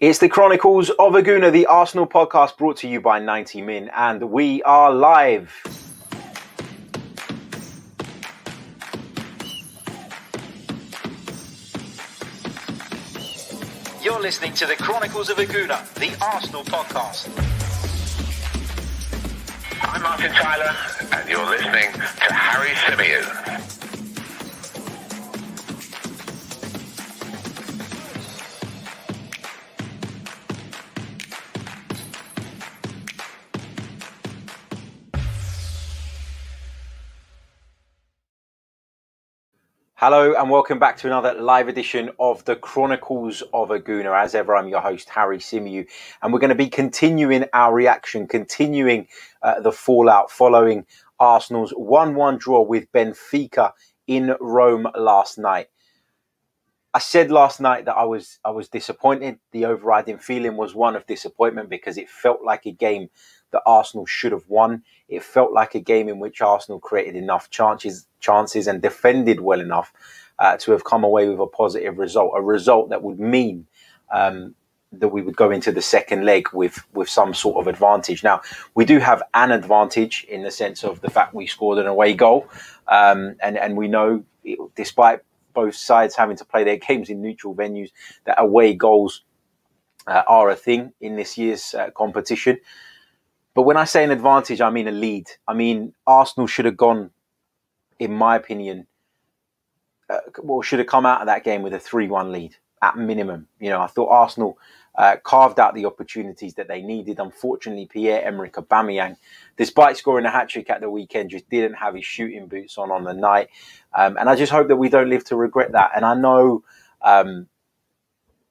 It's the Chronicles of a Gooner, the Arsenal podcast brought to you by 90 Min, and we are live. You're listening to the Chronicles of a Gooner, the Arsenal podcast. I'm Martin Tyler, and you're listening to Harry Symeou. Hello and welcome back to another live edition of the Chronicles of a Gooner. As ever, I'm your host, Harry Symeou, and we're going to be continuing our reaction, continuing uh, the fallout following Arsenal's 1 1 draw with Benfica in Rome last night. I said last night that I was I was disappointed. The overriding feeling was one of disappointment because it felt like a game that Arsenal should have won. It felt like a game in which Arsenal created enough chances, chances and defended well enough uh, to have come away with a positive result, a result that would mean um, that we would go into the second leg with with some sort of advantage. Now we do have an advantage in the sense of the fact we scored an away goal, um, and and we know it, despite both sides having to play their games in neutral venues, that away goals uh, are a thing in this year's uh, competition. But when I say an advantage, I mean a lead. I mean, Arsenal should have gone, in my opinion, uh, well, should have come out of that game with a 3 1 lead at minimum. You know, I thought Arsenal uh, carved out the opportunities that they needed. Unfortunately, Pierre Emerick Aubameyang, despite scoring a hat trick at the weekend, just didn't have his shooting boots on on the night. Um, and I just hope that we don't live to regret that. And I know um,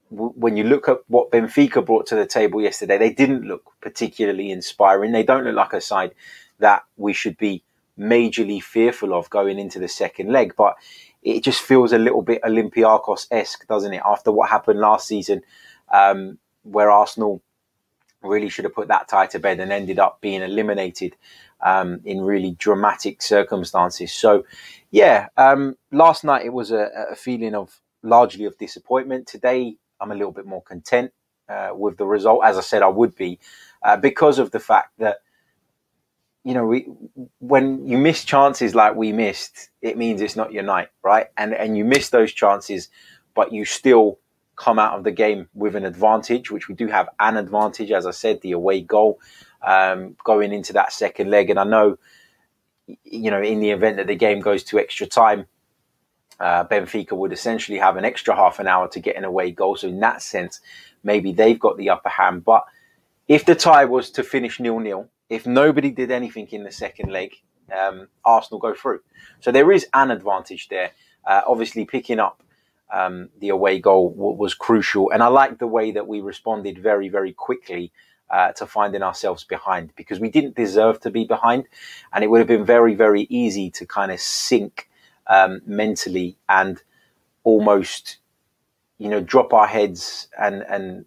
when you look at what Benfica brought to the table yesterday, they didn't look particularly inspiring. They don't look like a side that we should be majorly fearful of going into the second leg. But it just feels a little bit Olympiacos esque, doesn't it? After what happened last season, um, where Arsenal really should have put that tie to bed and ended up being eliminated um, in really dramatic circumstances. So, yeah, um, last night it was a, a feeling of largely of disappointment. Today, I'm a little bit more content uh, with the result. As I said, I would be uh, because of the fact that you know we, when you miss chances like we missed, it means it's not your night, right? And and you miss those chances, but you still come out of the game with an advantage, which we do have an advantage, as I said, the away goal um, going into that second leg. And I know, you know, in the event that the game goes to extra time, uh, Benfica would essentially have an extra half an hour to get an away goal. So in that sense, maybe they've got the upper hand. But if the tie was to finish nil nil, if nobody did anything in the second leg, um, Arsenal go through. So there is an advantage there. Uh, obviously, picking up um, the away goal w- was crucial, and I like the way that we responded very, very quickly uh, to finding ourselves behind because we didn't deserve to be behind, and it would have been very, very easy to kind of sink um, mentally and almost, you know, drop our heads and and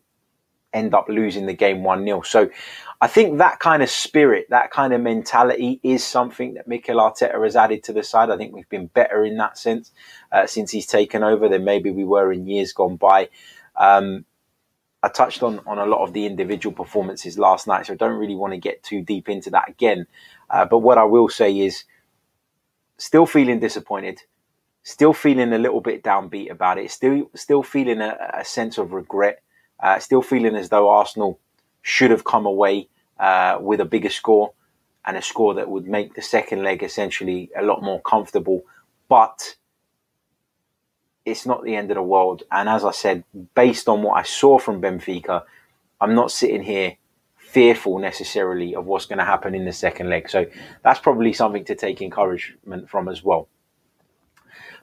end up losing the game 1 0. So I think that kind of spirit, that kind of mentality is something that Mikel Arteta has added to the side. I think we've been better in that sense uh, since he's taken over than maybe we were in years gone by. Um, I touched on, on a lot of the individual performances last night, so I don't really want to get too deep into that again. Uh, but what I will say is still feeling disappointed, still feeling a little bit downbeat about it, still still feeling a, a sense of regret, uh, still feeling as though Arsenal should have come away uh, with a bigger score and a score that would make the second leg essentially a lot more comfortable. But it's not the end of the world. And as I said, based on what I saw from Benfica, I'm not sitting here fearful necessarily of what's going to happen in the second leg. So that's probably something to take encouragement from as well.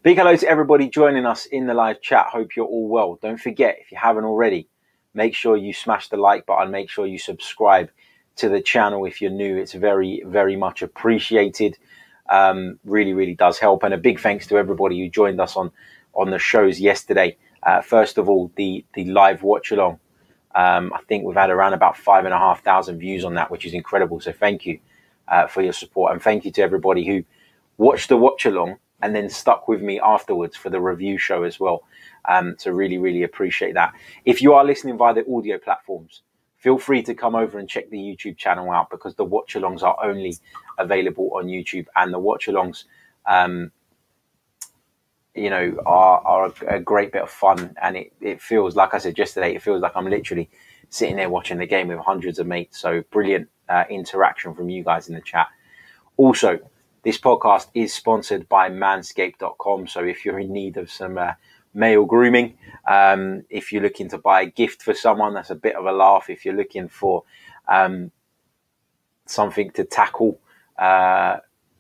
Big hello to everybody joining us in the live chat. Hope you're all well. Don't forget, if you haven't already, make sure you smash the like button. Make sure you subscribe to the channel if you're new. It's very, very much appreciated. Um, really, really does help. And a big thanks to everybody who joined us on on the shows yesterday. Uh, first of all, the the live watch along um, I think we've had around about five and a half thousand views on that, which is incredible. So thank you uh, for your support, and thank you to everybody who watched the watch along and then stuck with me afterwards for the review show as well. Um, so really, really appreciate that. If you are listening via the audio platforms, feel free to come over and check the YouTube channel out because the watch alongs are only available on YouTube and the watch alongs, um, you know, are, are a great bit of fun. And it, it feels, like I said yesterday, it feels like I'm literally sitting there watching the game with hundreds of mates. So brilliant uh, interaction from you guys in the chat. Also, this podcast is sponsored by manscaped.com. So if you're in need of some uh, male grooming, um, if you're looking to buy a gift for someone, that's a bit of a laugh. If you're looking for um, something to tackle uh,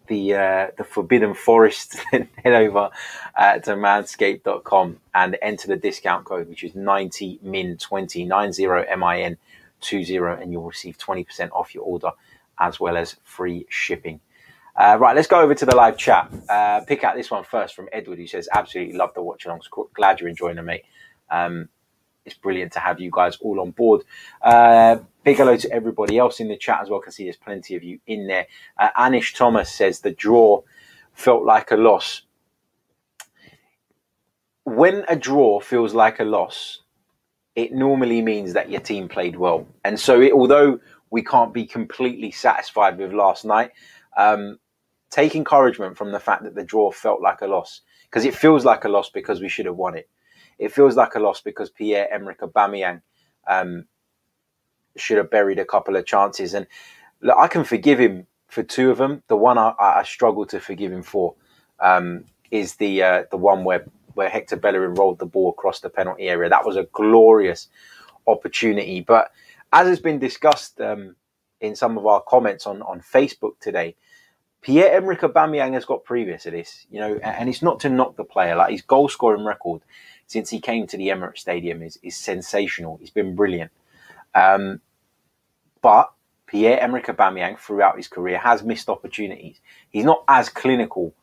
the uh, the forbidden forest, then head over uh, to manscaped.com and enter the discount code, which is 90min20, 90min20, and you'll receive 20% off your order as well as free shipping. Uh, right, let's go over to the live chat. Uh, pick out this one first from Edward, who says, Absolutely love the watch alongs. Glad you're enjoying them, mate. Um, it's brilliant to have you guys all on board. Uh, big hello to everybody else in the chat as well. I can see there's plenty of you in there. Uh, Anish Thomas says, The draw felt like a loss. When a draw feels like a loss, it normally means that your team played well. And so, it, although we can't be completely satisfied with last night, um, take encouragement from the fact that the draw felt like a loss because it feels like a loss because we should have won it. It feels like a loss because Pierre Emerick Aubameyang um, should have buried a couple of chances, and look, I can forgive him for two of them. The one I, I struggle to forgive him for um, is the uh, the one where where Hector Bellerin rolled the ball across the penalty area. That was a glorious opportunity, but as has been discussed um, in some of our comments on on Facebook today Pierre Emerick Aubameyang has got previous to this, you know, and it's not to knock the player. Like his goal scoring record since he came to the Emirates Stadium is, is sensational. He's been brilliant. Um, but Pierre Emerick Aubameyang throughout his career has missed opportunities. He's not as clinical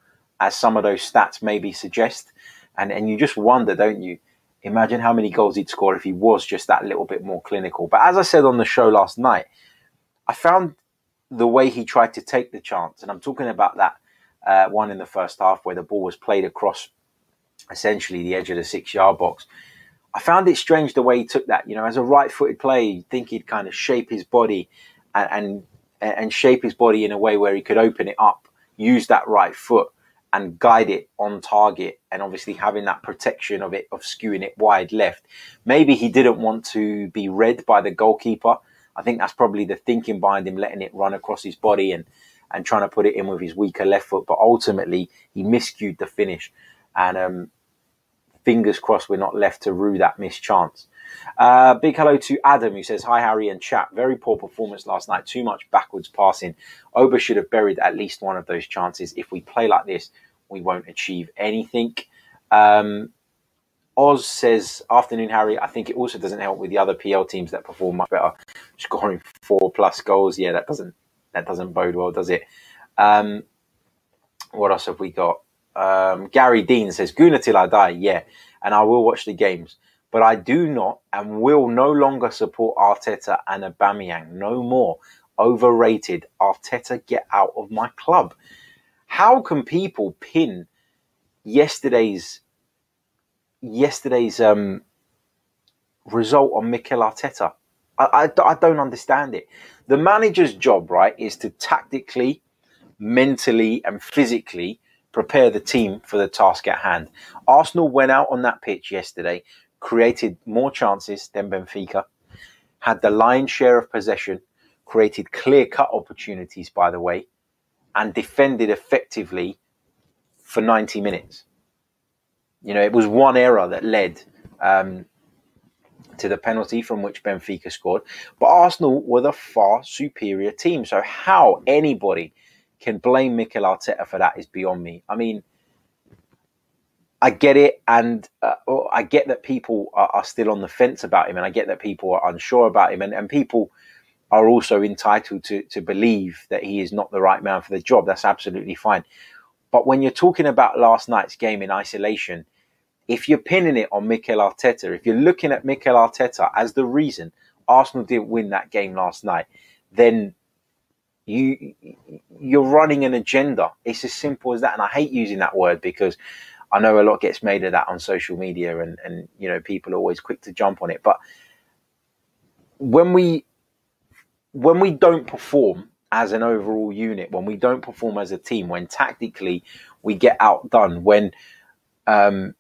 as some of those stats maybe suggest. And, and you just wonder, don't you? Imagine how many goals he'd score if he was just that little bit more clinical. But as I said on the show last night, I found the way he tried to take the chance, and I'm talking about that uh, one in the first half where the ball was played across essentially the edge of the six yard box. I found it strange the way he took that. You know, as a right footed player, you'd think he'd kind of shape his body and, and and shape his body in a way where he could open it up, use that right foot and guide it on target and obviously having that protection of it of skewing it wide left. Maybe he didn't want to be read by the goalkeeper I think that's probably the thinking behind him letting it run across his body and and trying to put it in with his weaker left foot. But ultimately, he miscued the finish, and um, fingers crossed we're not left to rue that missed chance. Uh, big hello to Adam who says, Hi Harry and chat. Very poor performance last night. Too much backwards passing. Oba should have buried at least one of those chances. If we play like this, we won't achieve anything. Um, Oz says, Afternoon, Harry. I think it also doesn't help with the other PL teams that perform much better, scoring four plus goals. Yeah, that doesn't that doesn't bode well, does it? Um, what else have we got? Um, Gary Dean says, Gooner till I die. Yeah, and I will watch the games. But I do not and will no longer support Arteta and Aubameyang. No more. Overrated. Arteta, get out of my club. How can people pin yesterday's yesterday's um, result on Mikel Arteta. I, I, I don't understand it. The manager's job, right, is to tactically, mentally, and physically prepare the team for the task at hand. Arsenal went out on that pitch yesterday, created more chances than Benfica, had the lion's share of possession, created clear cut opportunities, by the way, and defended effectively for 90 minutes. You know, it was one error that led um, to the penalty from which Benfica scored. But Arsenal were the far superior team. So how anybody can blame Mikel Arteta for that is beyond me. I mean, I get it, and uh, I get that people are, are, still on the fence about him, and I get that people are unsure about him, and, and people are also entitled to, to believe that he is not the right man for the job. That's absolutely fine. But when you're talking about last night's game in isolation, if you're pinning it on Mikel Arteta, if you're looking at Mikel Arteta as the reason Arsenal didn't win that game last night, then You you're running an agenda. It's as simple as that. And I hate using that word because I know a lot gets made of that on social media, and and you know people are always quick to jump on it. But when we when we don't perform as an overall unit, when we don't perform as a team, when tactically we get outdone, when um,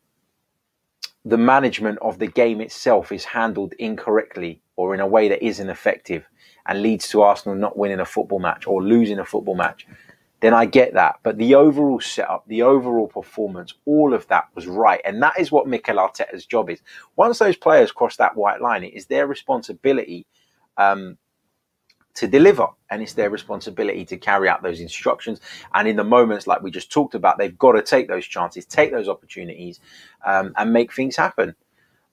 the management of the game itself is handled incorrectly or in a way that isn't effective and leads to Arsenal not winning a football match or losing a football match, then I get that. But the overall setup, the overall performance, all of that was right. And that is what Mikel Arteta's job is. Once those players cross that white line, it is their responsibility um, to deliver and it's their responsibility to carry out those instructions and in the moments like we just talked about they've got to take those chances take those opportunities um, and make things happen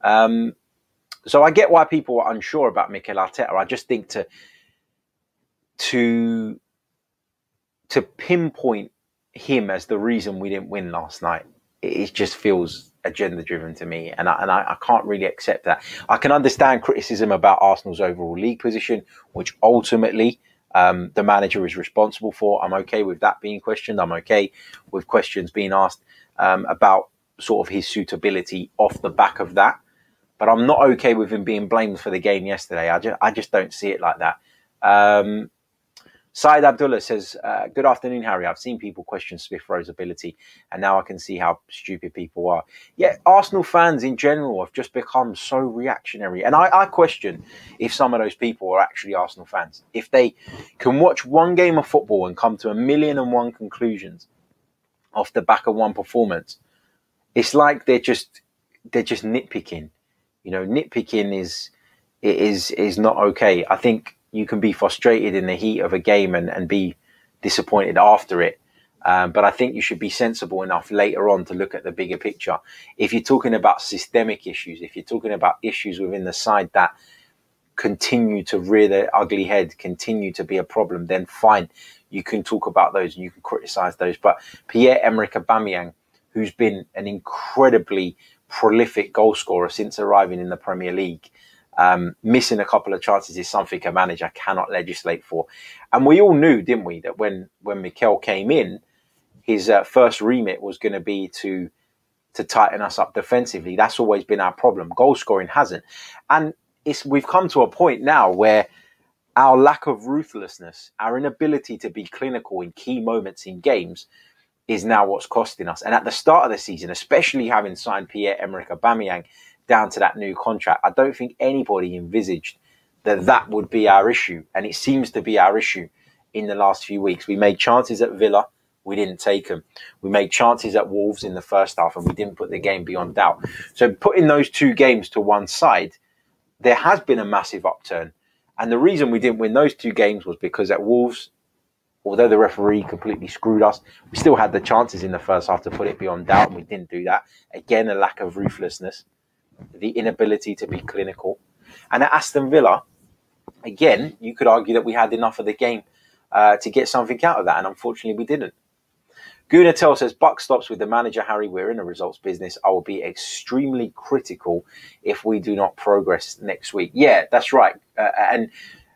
um, so i get why people are unsure about Mikel Arteta i just think to to to pinpoint him as the reason we didn't win last night it just feels agenda driven to me, and I, and I, I, can't really accept that. I can understand criticism about Arsenal's overall league position, which ultimately um, the manager is responsible for. I'm okay with that being questioned. I'm okay with questions being asked um, about sort of his suitability off the back of that. But I'm not okay with him being blamed for the game yesterday. I just I just don't see it like that. Um, Saeed Abdullah says, uh, Good afternoon, Harry. I've seen people question Smith Rowe's ability, and now I can see how stupid people are. Yeah, Arsenal fans in general have just become so reactionary. And I, I question if some of those people are actually Arsenal fans. If they can watch one game of football and come to a million and one conclusions off the back of one performance, it's like they're just they're just nitpicking. You know, nitpicking is is is not okay. I think you can be frustrated in the heat of a game and, and be disappointed after it. Um, but I think you should be sensible enough later on to look at the bigger picture. If you're talking about systemic issues, if you're talking about issues within the side that continue to rear their ugly head, continue to be a problem, then fine, you can talk about those and you can criticize those. But Pierre Emerick Aubameyang, who's been an incredibly prolific goal scorer since arriving in the Premier League, um, missing a couple of chances is something a manager cannot legislate for. And we all knew, didn't we, that when when Mikel came in, his uh, first remit was going to be to to tighten us up defensively. That's always been our problem. Goal scoring hasn't, and it's we've come to a point now where our lack of ruthlessness, our inability to be clinical in key moments in games, is now what's costing us. And at the start of the season, especially having signed Pierre Emerick Aubameyang down to that new contract. I don't think anybody envisaged that that would be our issue, and it seems to be our issue in the last few weeks. We made chances at Villa, we didn't take them. We made chances at Wolves in the first half, and we didn't put the game beyond doubt. So, putting those two games to one side, there has been a massive upturn. And the reason we didn't win those two games was because at Wolves, although the referee completely screwed us, we still had the chances in the first half to put it beyond doubt, and we didn't do that. Again, a lack of ruthlessness the inability to be clinical. And at Aston Villa, again, you could argue that we had enough of the game uh, to get something out of that, and unfortunately, we didn't. Gunatel says, Buck stops with the manager, Harry. We're in a results business. I will be extremely critical if we do not progress next week. Yeah, that's right. Uh, and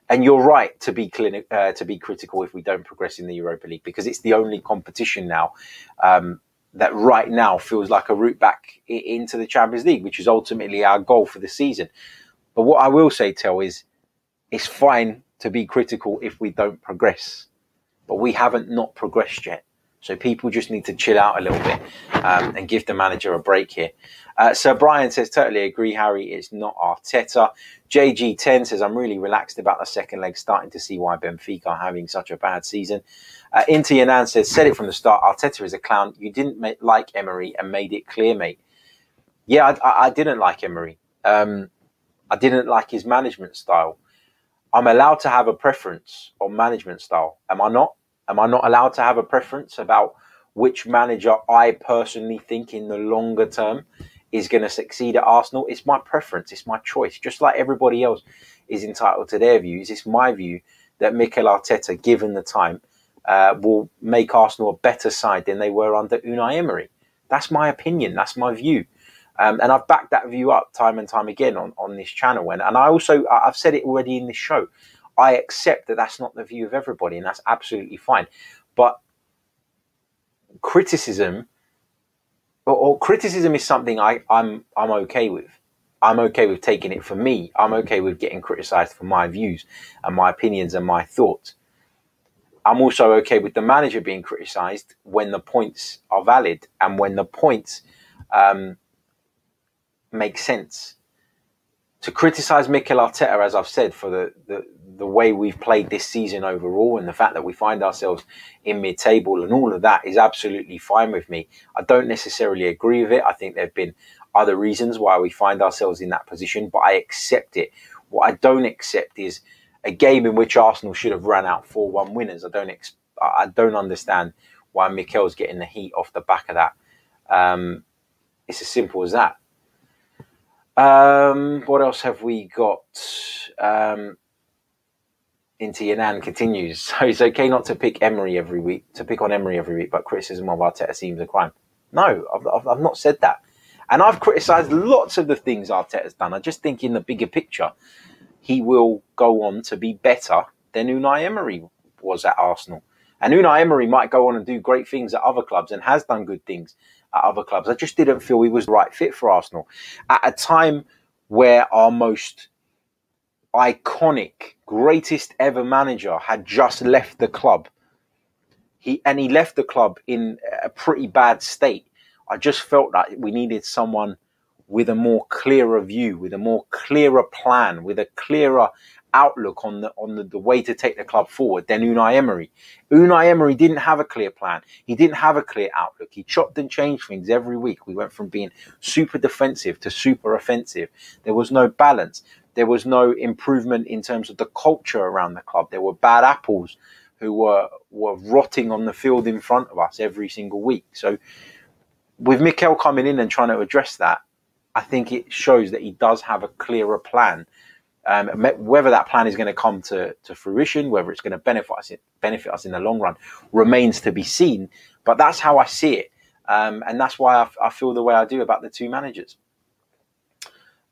and you're right to be clinic, uh, to be critical if we don't progress in the Europa League because it's the only competition now um, that right now feels like a route back into the Champions League, which is ultimately our goal for the season. But what I will say, Tel, is it's fine to be critical if we don't progress, but we haven't not progressed yet. So people just need to chill out a little bit um, and give the manager a break here. Uh, Sir Brian says, totally agree, Harry. It's not Arteta. JG10 says, I'm really relaxed about the second leg, starting to see why Benfica are having such a bad season. Uh, Inti Yanan says, said it from the start, Arteta is a clown. You didn't make, like Emery and made it clear, mate. Yeah, I, I didn't like Emery. Um, I didn't like his management style. I'm allowed to have a preference on management style. Am I not? Am I not allowed to have a preference about which manager I personally think in the longer term is going to succeed at Arsenal? It's my preference. It's my choice. Just like everybody else is entitled to their views. It's my view that Mikel Arteta, given the time, uh, will make Arsenal a better side than they were under Unai Emery. That's my opinion. That's my view. Um, and I've backed that view up time and time again on, on this channel. And, and I also, I've said it already in this show. I accept that that's not the view of everybody, and that's absolutely fine. But criticism, or, or criticism, is something I, I'm I'm okay with. I'm okay with taking it for me. I'm okay with getting criticized for my views and my opinions and my thoughts. I'm also okay with the manager being criticized when the points are valid and when the points um, make sense. To criticize Mikel Arteta, as I've said, for the, the, the way we've played this season overall and the fact that we find ourselves in mid table and all of that is absolutely fine with me. I don't necessarily agree with it. I think there have been other reasons why we find ourselves in that position, but I accept it. What I don't accept is a game in which Arsenal should have ran out 4 1 winners. I don't, ex- I don't understand why Mikel's getting the heat off the back of that. Um, it's as simple as that. Um, what else have we got? Um, into Yanan continues. So it's okay not to pick Emery every week, to pick on Emery every week, but criticism of Arteta seems a crime. No, I've, I've, I've not said that. And I've criticised lots of the things Arteta's done. I just think in the bigger picture, he will go on to be better than Unai Emery was at Arsenal. And Unai Emery might go on and do great things at other clubs and has done good things at other clubs. I just didn't feel he was the right fit for Arsenal at a time where our most iconic, greatest ever manager had just left the club. He and he left the club in a pretty bad state. I just felt that we needed someone with a more clearer view, with a more clearer plan, with a clearer outlook on the on the, the way to take the club forward than Unai Emery. Unai Emery didn't have a clear plan. He didn't have a clear outlook. He chopped and changed things every week. We went from being super defensive to super offensive. There was no balance. There was no improvement in terms of the culture around the club. There were bad apples who were were rotting on the field in front of us every single week. So with Mikel coming in and trying to address that, I think it shows that he does have a clearer plan. Um, whether that plan is going to come to, to fruition, whether it's going to benefit us, benefit us in the long run, remains to be seen. But that's how I see it, um, and that's why I, I, feel the way I do about the two managers.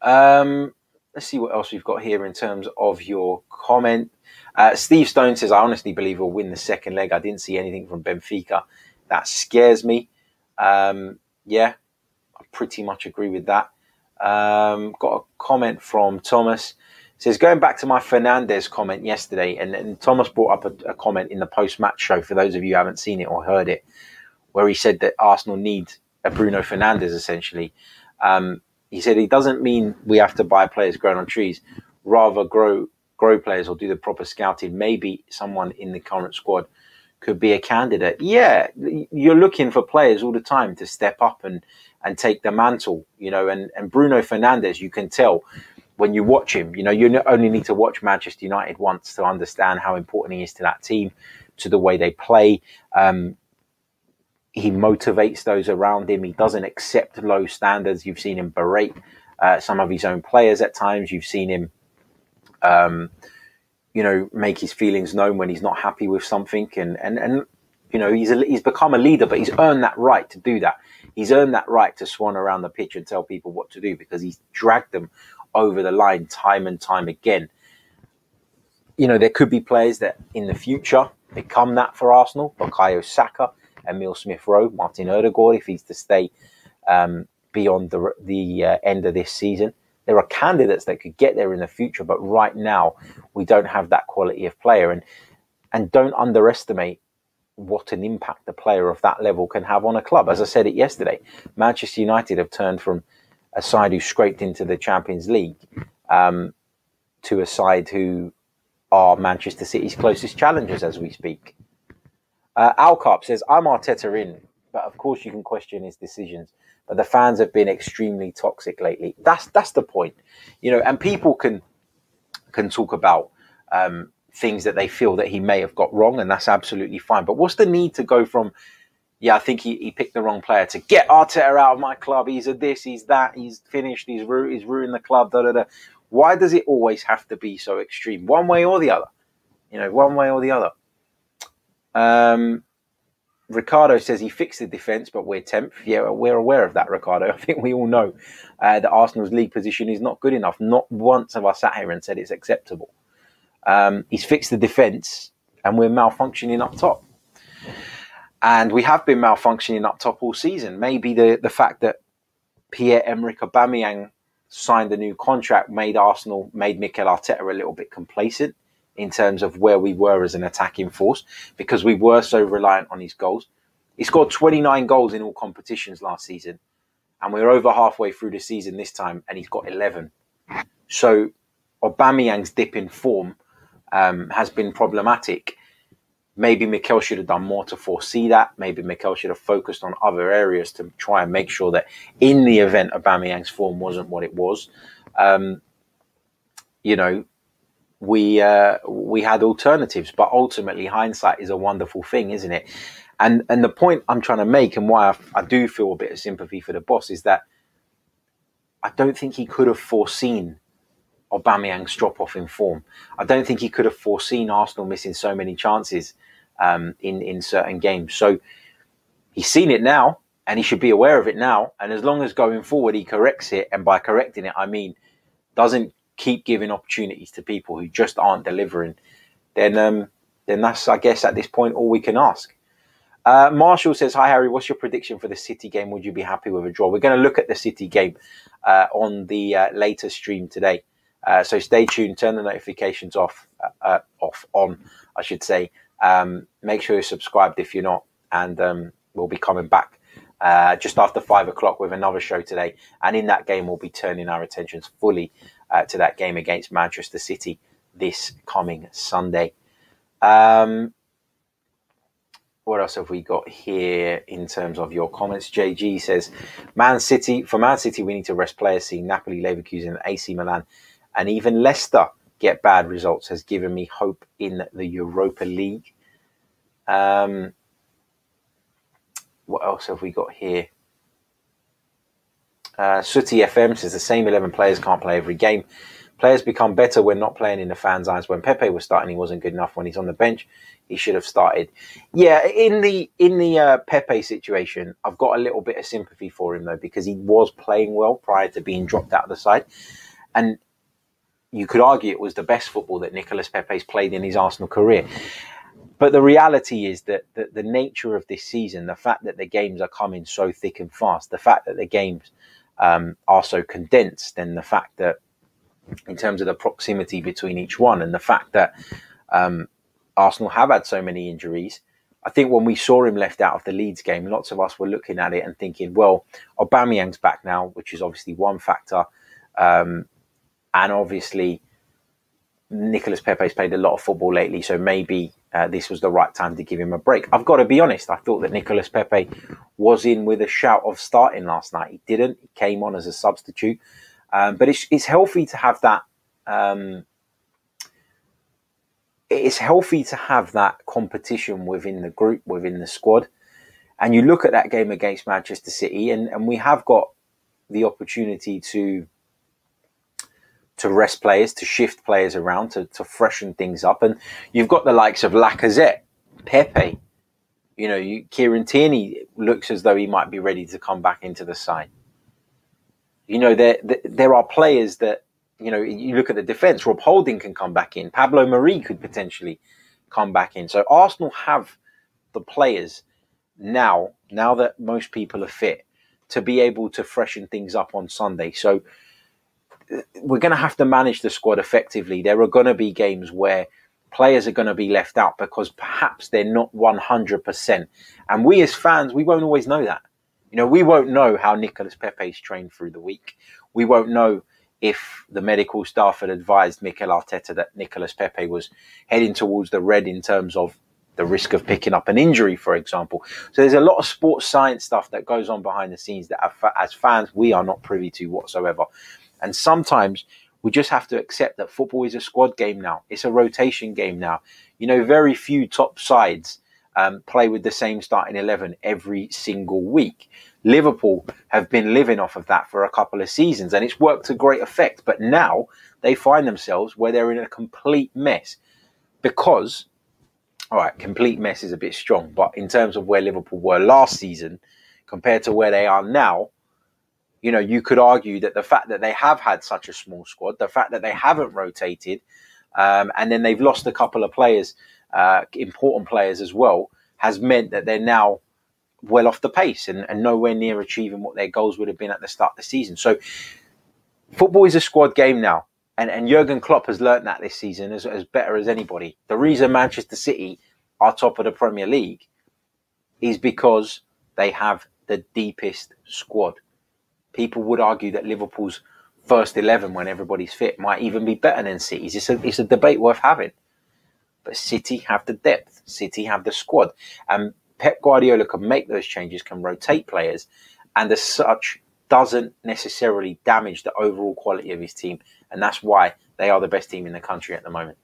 Um, let's see what else we've got here in terms of your comment. Uh, Steve Stone says, "I honestly believe we'll win the second leg. I didn't see anything from Benfica that scares me." Um, yeah, I pretty much agree with that. Um, got a comment from Thomas. Says going back to my Fernandes comment yesterday, and, and Thomas brought up a, a comment in the post-match show for those of you who haven't seen it or heard it, where he said that Arsenal need a Bruno Fernandes essentially. Um, he said he doesn't mean we have to buy players grown on trees, rather grow grow players or do the proper scouting. Maybe someone in the current squad could be a candidate. Yeah, you're looking for players all the time to step up and and take the mantle, you know. And, and Bruno Fernandes, you can tell when you watch him, you know, you only need to watch Manchester United once to understand how important he is to that team, to the way they play. Um, he motivates those around him. He doesn't accept low standards. You've seen him berate uh, some of his own players at times. You've seen him, um, you know, make his feelings known when he's not happy with something. And and and you know, he's a, he's become a leader, but he's earned that right to do that he's earned that right to swan around the pitch and tell people what to do because he's dragged them over the line time and time again. You know, there could be players that in the future become that for Arsenal. Bukayo Saka, Emil Smith Rowe, Martin Odegaard, if he's to stay um, beyond the, the uh, end of this season. There are candidates that could get there in the future, but right now we don't have that quality of player. And and don't underestimate what an impact a player of that level can have on a club. As I said it yesterday, Manchester United have turned from a side who scraped into the Champions League um, to a side who are Manchester City's closest challengers as we speak. Uh, Alcarp says, I'm Arteta in, but of course you can question his decisions. But the fans have been extremely toxic lately. That's that's the point, you know. And people can can talk about um, things that they feel that he may have got wrong, and that's absolutely fine. But what's the need to go from, yeah, I think he, he picked the wrong player to get Arteta out of my club. He's a this, he's that, he's finished, he's, ru- he's ruined the club, da da da. Why does it always have to be so extreme, one way or the other? You know, one way or the other. Um, Ricardo says he fixed the defence, but we're 10th. Yeah, we're aware of that, Ricardo. I think we all know uh, that Arsenal's league position is not good enough. Not once have I sat here and said it's acceptable. Um, he's fixed the defence, and we're malfunctioning up top. And we have been malfunctioning up top all season. Maybe the, the fact that Pierre Emerick Aubameyang signed a new contract made Arsenal, made Mikel Arteta a little bit complacent in terms of where we were as an attacking force because we were so reliant on his goals. He scored 29 goals in all competitions last season, and we're over halfway through the season this time, and he's got 11. So Aubameyang's dip in form um, has been problematic. Maybe Mikel should have done more to foresee that. Maybe Mikel should have focused on other areas to try and make sure that in the event Aubameyang's form wasn't what it was, um, you know, we uh, we had alternatives. But ultimately, hindsight is a wonderful thing, isn't it? And and the point I'm trying to make, and why I, I do feel a bit of sympathy for the boss, is that I don't think he could have foreseen Aubameyang's drop off in form. I don't think he could have foreseen Arsenal missing so many chances um, in in certain games. So he's seen it now, and he should be aware of it now. And as long as going forward he corrects it, and by correcting it I mean doesn't keep giving opportunities to people who just aren't delivering, then um, then that's I guess at this point all we can ask. Uh, Marshall says, "Hi Harry, what's your prediction for the City game? Would you be happy with a draw?" We're going to look at the City game uh, on the uh, later stream today. Uh, so stay tuned. Turn the notifications off, uh, uh, off on, I should say. Um, make sure you're subscribed if you're not, and um, we'll be coming back uh, just after five o'clock with another show today. And in that game, we'll be turning our attentions fully uh, to that game against Manchester City this coming Sunday. Um, what else have we got here in terms of your comments? JG says, Man City, for Man City, we need to rest players, seeing Napoli, Leverkusen, AC Milan and even Leicester get bad results has given me hope in the Europa League. Um, what else have we got here? Uh, Sooty FM says the same 11 players can't play every game. Players become better when not playing in the fans' eyes. When Pepe was starting, he wasn't good enough. When he's on the bench, he should have started. Yeah, in the in the uh, Pepe situation, I've got a little bit of sympathy for him though because he was playing well prior to being dropped out of the side, and you could argue it was the best football that Nicolas Pepe's played in his Arsenal career. But the reality is that the, the nature of this season, the fact that the games are coming so thick and fast, the fact that the games um, are so condensed, and the fact that in terms of the proximity between each one, and the fact that um, Arsenal have had so many injuries, I think when we saw him left out of the Leeds game, lots of us were looking at it and thinking, well, Aubameyang's back now, which is obviously one factor. Um, and obviously Nicolas Pepe's played a lot of football lately, so maybe uh, this was the right time to give him a break. I've got to be honest, I thought that Nicolas Pepe was in with a shout of starting last night. He didn't. He came on as a substitute, um, but it's, it's healthy to have that. Um, it's healthy to have that competition within the group, within the squad. And you look at that game against Manchester City, and, and we have got the opportunity to to rest players, to shift players around, to, to freshen things up. And you've got the likes of Lacazette, Pepe. You know, you, Kieran Tierney looks as though he might be ready to come back into the side. You know, there, there, are players that, you know, you look at the defence, Rob Holding can come back in. Pablo Marí could potentially come back in. So Arsenal have the players now, now that most people are fit, to be able to freshen things up on Sunday. So we're going to have to manage the squad effectively. There are going to be games where players are going to be left out because perhaps they're not 100%. And we as fans, we won't always know that. You know, we won't know how Nicolas Pepe's trained through the week. We won't know if the medical staff had advised Mikel Arteta that Nicolas Pepe was heading towards the red in terms of the risk of picking up an injury, for example. So there's a lot of sports science stuff that goes on behind the scenes that, as fans, we are not privy to whatsoever. And sometimes we just have to accept that football is a squad game now. It's a rotation game now. You know, very few top sides um, play with the same starting 11 every single week. Liverpool have been living off of that for a couple of seasons and it's worked to great effect. But now they find themselves where they're in a complete mess because, all right, complete mess is a bit strong, but in terms of where Liverpool were last season compared to where they are now, you know, you could argue that the fact that they have had such a small squad, the fact that they haven't rotated, um, and then they've lost a couple of players, uh, important players as well, has meant that they're now well off the pace and, and nowhere near achieving what their goals would have been at the start of the season. So football is a squad game now. And, and Jurgen Klopp has learnt that this season as, as better as anybody. The reason Manchester City are top of the Premier League is because they have the deepest squad. People would argue that Liverpool's first 11 when everybody's fit might even be better than City's. It's a, it's a debate worth having. But City have the depth, City have the squad. And Pep Guardiola can make those changes, can rotate players, and as such, doesn't necessarily damage the overall quality of his team. And that's why they are the best team in the country at the moment.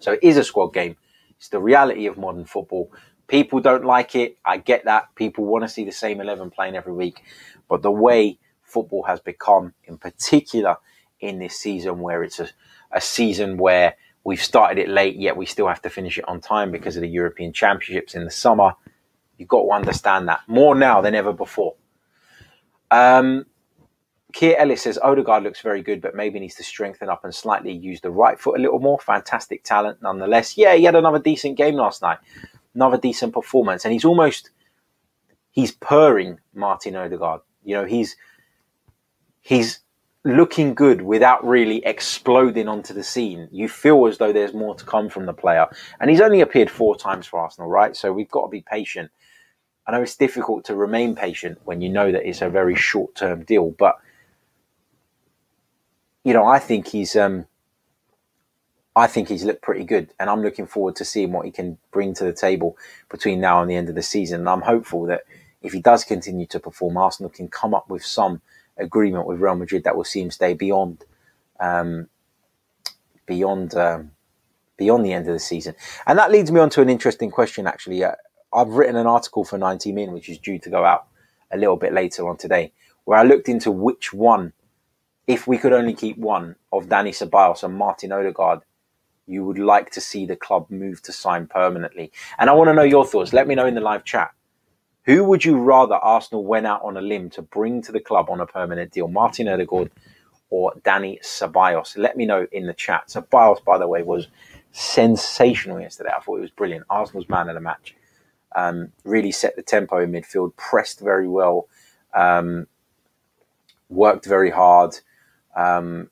So it is a squad game. It's the reality of modern football. People don't like it. I get that. People want to see the same 11 playing every week. But the way football has become, in particular in this season, where it's a, a season where we've started it late, yet we still have to finish it on time because of the European Championships in the summer. You've got to understand that more now than ever before. Um, Keir Ellis says Odegaard looks very good, but maybe needs to strengthen up and slightly use the right foot a little more. Fantastic talent, nonetheless. Yeah, he had another decent game last night, another decent performance, and he's almost he's purring Martin Odegaard. You know, he's he's looking good without really exploding onto the scene. You feel as though there's more to come from the player, and he's only appeared four times for Arsenal, right? So we've got to be patient. I know it's difficult to remain patient when you know that it's a very short term deal, but you know, I think he's um, I think he's looked pretty good, and I'm looking forward to seeing what he can bring to the table between now and the end of the season. And I'm hopeful that if he does continue to perform, Arsenal can come up with some agreement with Real Madrid that will see him stay beyond um, beyond um, beyond the end of the season. And that leads me on to an interesting question. Actually, uh, I've written an article for 90 Min, which is due to go out a little bit later on today, where I looked into which one if we could only keep one of Dani Ceballos and Martin Odegaard, you would like to see the club move to sign permanently. And I want to know your thoughts. Let me know in the live chat. Who would you rather Arsenal went out on a limb to bring to the club on a permanent deal, Martin Odegaard or Dani Ceballos? Let me know in the chat. Ceballos, by the way, was sensational yesterday. I thought it was brilliant. Arsenal's man of the match. Um, really set the tempo in midfield, pressed very well, um, worked very hard. Um,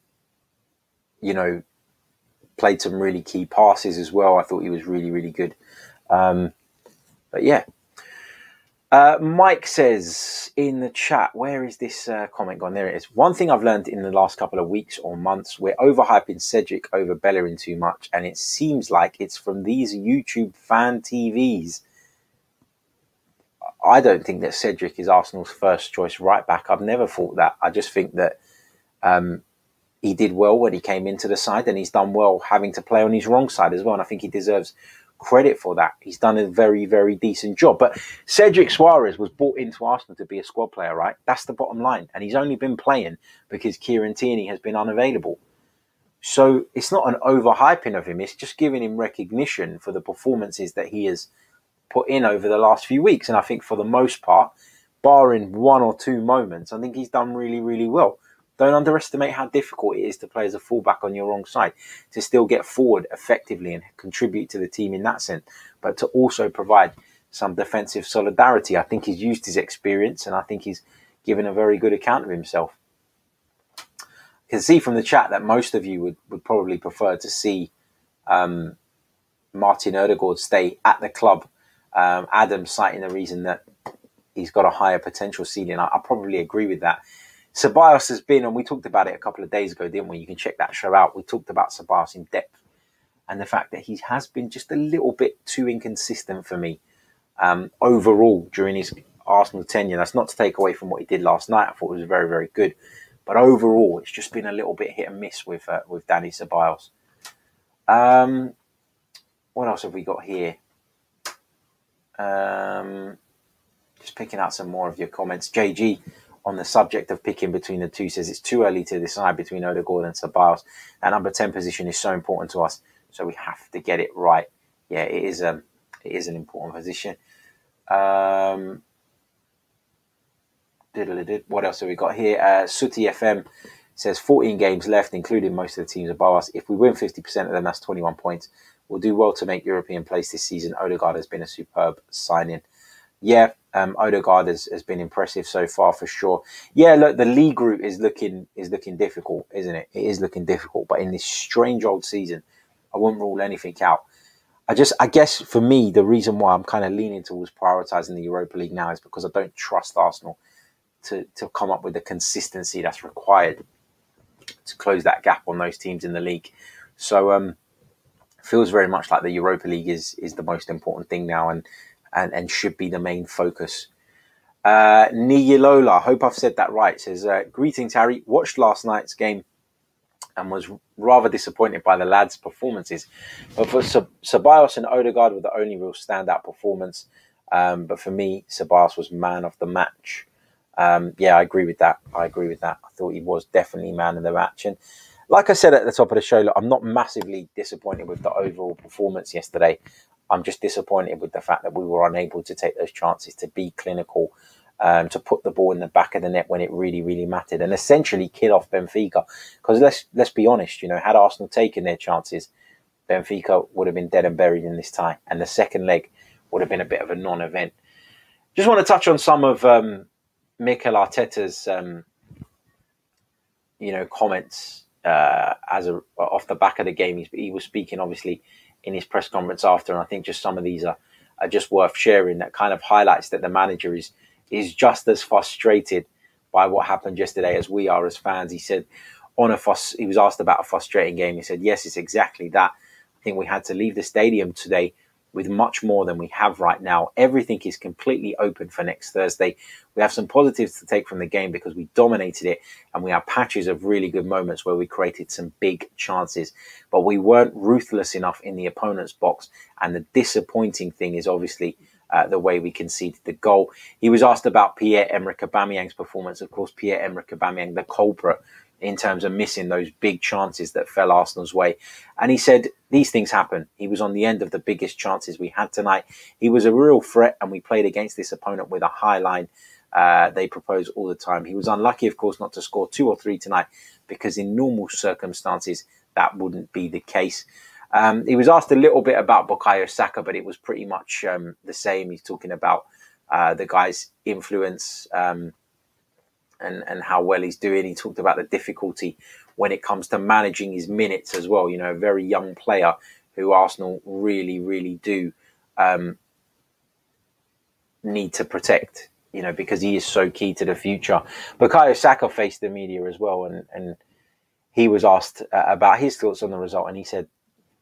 you know, played some really key passes as well. I thought he was really, really good. Um, but yeah. Uh, Mike says in the chat, where is this uh, comment gone? There it is. One thing I've learned in the last couple of weeks or months, we're overhyping Cedric over Bellerin too much, and it seems like it's from these YouTube fan TVs. I don't think that Cedric is Arsenal's first choice right back. I've never thought that. I just think that um, he did well when he came into the side, and he's done well having to play on his wrong side as well. And I think he deserves credit for that. He's done a very, very decent job. But Cedric Soares was brought into Arsenal to be a squad player, right? That's the bottom line. And he's only been playing because Kieran Tierney has been unavailable. So it's not an overhyping of him. It's just giving him recognition for the performances that he has put in over the last few weeks. And I think for the most part, barring one or two moments, I think he's done really, really well. Don't underestimate how difficult it is to play as a fullback on your wrong side, to still get forward effectively and contribute to the team in that sense, but to also provide some defensive solidarity. I think he's used his experience and I think he's given a very good account of himself. I can see from the chat that most of you would, would probably prefer to see um, Martin Odegaard stay at the club. Um, Adam citing the reason that he's got a higher potential ceiling. I, I probably agree with that. Ceballos has been, and we talked about it a couple of days ago, didn't we? You can check that show out. We talked about Ceballos in depth and the fact that he has been just a little bit too inconsistent for me um, overall during his Arsenal tenure. That's not to take away from what he did last night. I thought it was very, very good. But overall, it's just been a little bit hit and miss with uh, with Dani Ceballos. Um, what else have we got here? Um, just picking out some more of your comments. JG on the subject of picking between the two says it's too early to decide between Odegaard and Ceballos. That number 10 position is so important to us, so we have to get it right. Yeah, it is, um, it is an important position. Um, what else have we got here? Uh, Sooty FM says 14 games left, including most of the teams above us. If we win 50% of them, that's 21 points. We'll do well to make European place this season. Odegaard has been a superb signing. Yeah, um, Odegaard has, has been impressive so far for sure. Yeah, look, the league group is looking is looking difficult, isn't it? It is looking difficult. But in this strange old season, I wouldn't rule anything out. I just, I guess for me, the reason why I'm kind of leaning towards prioritising the Europa League now is because I don't trust Arsenal to, to come up with the consistency that's required to close that gap on those teams in the league. So um, feels very much like the Europa League is is the most important thing now and and, and should be the main focus. Uh, Niyilola, hope I've said that right, says, uh, Greetings, Harry. Watched last night's game and was rather disappointed by the lads' performances. But for Ceballos and Odegaard were the only real standout performance. Um, but for me, Ceballos was man of the match. Um, yeah, I agree with that. I agree with that. I thought he was definitely man of the match. And like I said at the top of the show, look, I'm not massively disappointed with the overall performance yesterday. I'm just disappointed with the fact that we were unable to take those chances to be clinical, um, to put the ball in the back of the net when it really, really mattered, and essentially kill off Benfica. Because let's let's be honest, you know, had Arsenal taken their chances, Benfica would have been dead and buried in this tie, and the second leg would have been a bit of a non-event. Just want to touch on some of um, Mikel Arteta's, um, you know, comments uh, as a, off the back of the game. He, he was speaking obviously in his press conference after, and I think just some of these are, are just worth sharing. That kind of highlights that the manager is is just as frustrated by what happened yesterday as we are as fans. He said on a fuss, he was asked about a frustrating game. He said, "Yes, it's exactly that. I think we had to leave the stadium today with much more than we have right now. Everything is completely open for next Thursday. We have some positives to take from the game because we dominated it and we have patches of really good moments where we created some big chances, but we weren't ruthless enough in the opponent's box. And the disappointing thing is obviously uh, the way we conceded the goal. He was asked about Pierre-Emerick Aubameyang's performance. Of course, Pierre-Emerick Aubameyang, the culprit in terms of missing those big chances that fell Arsenal's way. And he said, These things happen. He was on the end of the biggest chances we had tonight. He was a real threat, and we played against this opponent with a high line. Uh, they propose all the time. He was unlucky, of course, not to score two or three tonight because in normal circumstances that wouldn't be the case. Um, he was asked a little bit about Bukayo Saka, but it was pretty much um, the same. He's talking about uh, the guy's influence. Um, and, and how well he's doing. He talked about the difficulty when it comes to managing his minutes as well. You know, a very young player who Arsenal really, really do um, need to protect. You know, because he is so key to the future. But Bukayo Saka faced the media as well, and and he was asked uh, about his thoughts on the result, and he said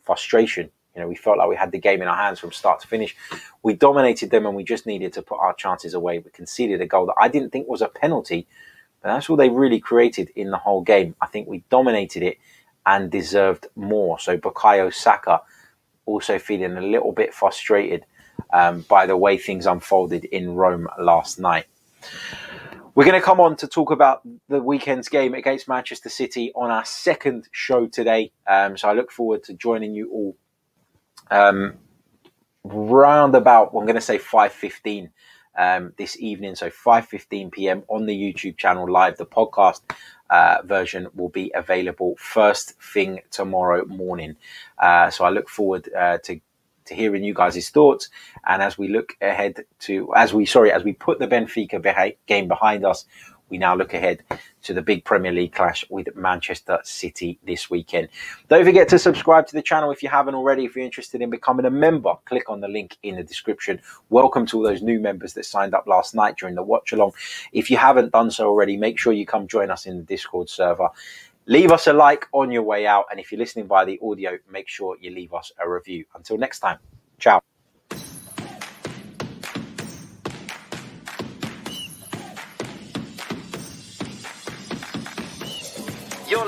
frustration. You know, we felt like we had the game in our hands from start to finish. We dominated them, and we just needed to put our chances away. We conceded a goal that I didn't think was a penalty, but that's all they really created in the whole game. I think we dominated it and deserved more. So Bukayo Saka also feeling a little bit frustrated um, by the way things unfolded in Rome last night. We're going to come on to talk about the weekend's game against Manchester City on our second show today. Um, so I look forward to joining you all um, round about, well, I'm going to say 5.15 um, this evening. So 5:15 p.m. on the YouTube channel live. The podcast uh, version will be available first thing tomorrow morning. Uh, so I look forward uh, to to hearing you guys' thoughts. And as we look ahead to, as we sorry, as we put the Benfica game behind us, we now look ahead to the big Premier League clash with Manchester City this weekend. Don't forget to subscribe to the channel if you haven't already. If you're interested in becoming a member, click on the link in the description. Welcome to all those new members that signed up last night during the watch along. If you haven't done so already, make sure you come join us in the Discord server. Leave us a like on your way out. And if you're listening by the audio, make sure you leave us a review. Until next time, ciao.